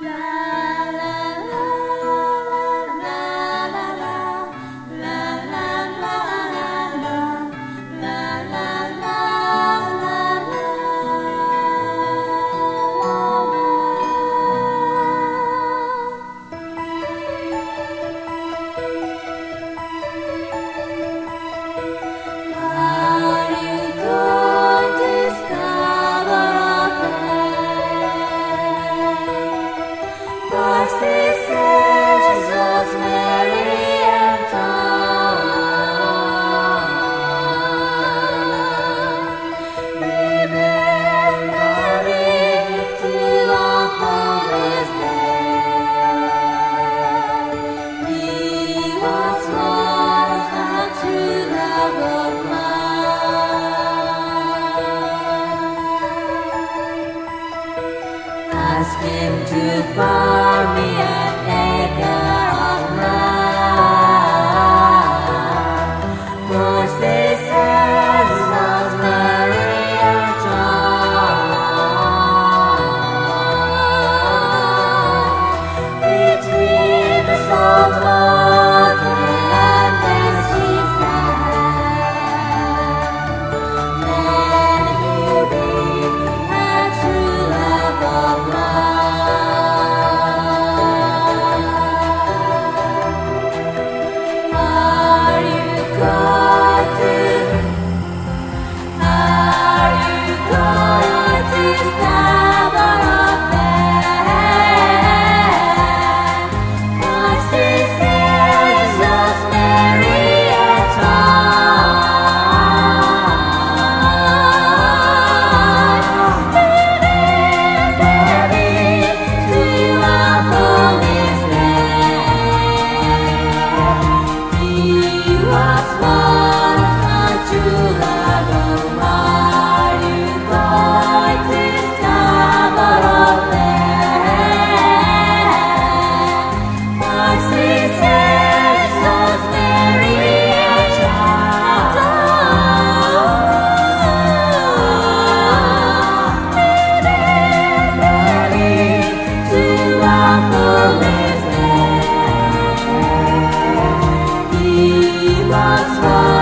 love. ask him to farm me an echo. was wrong.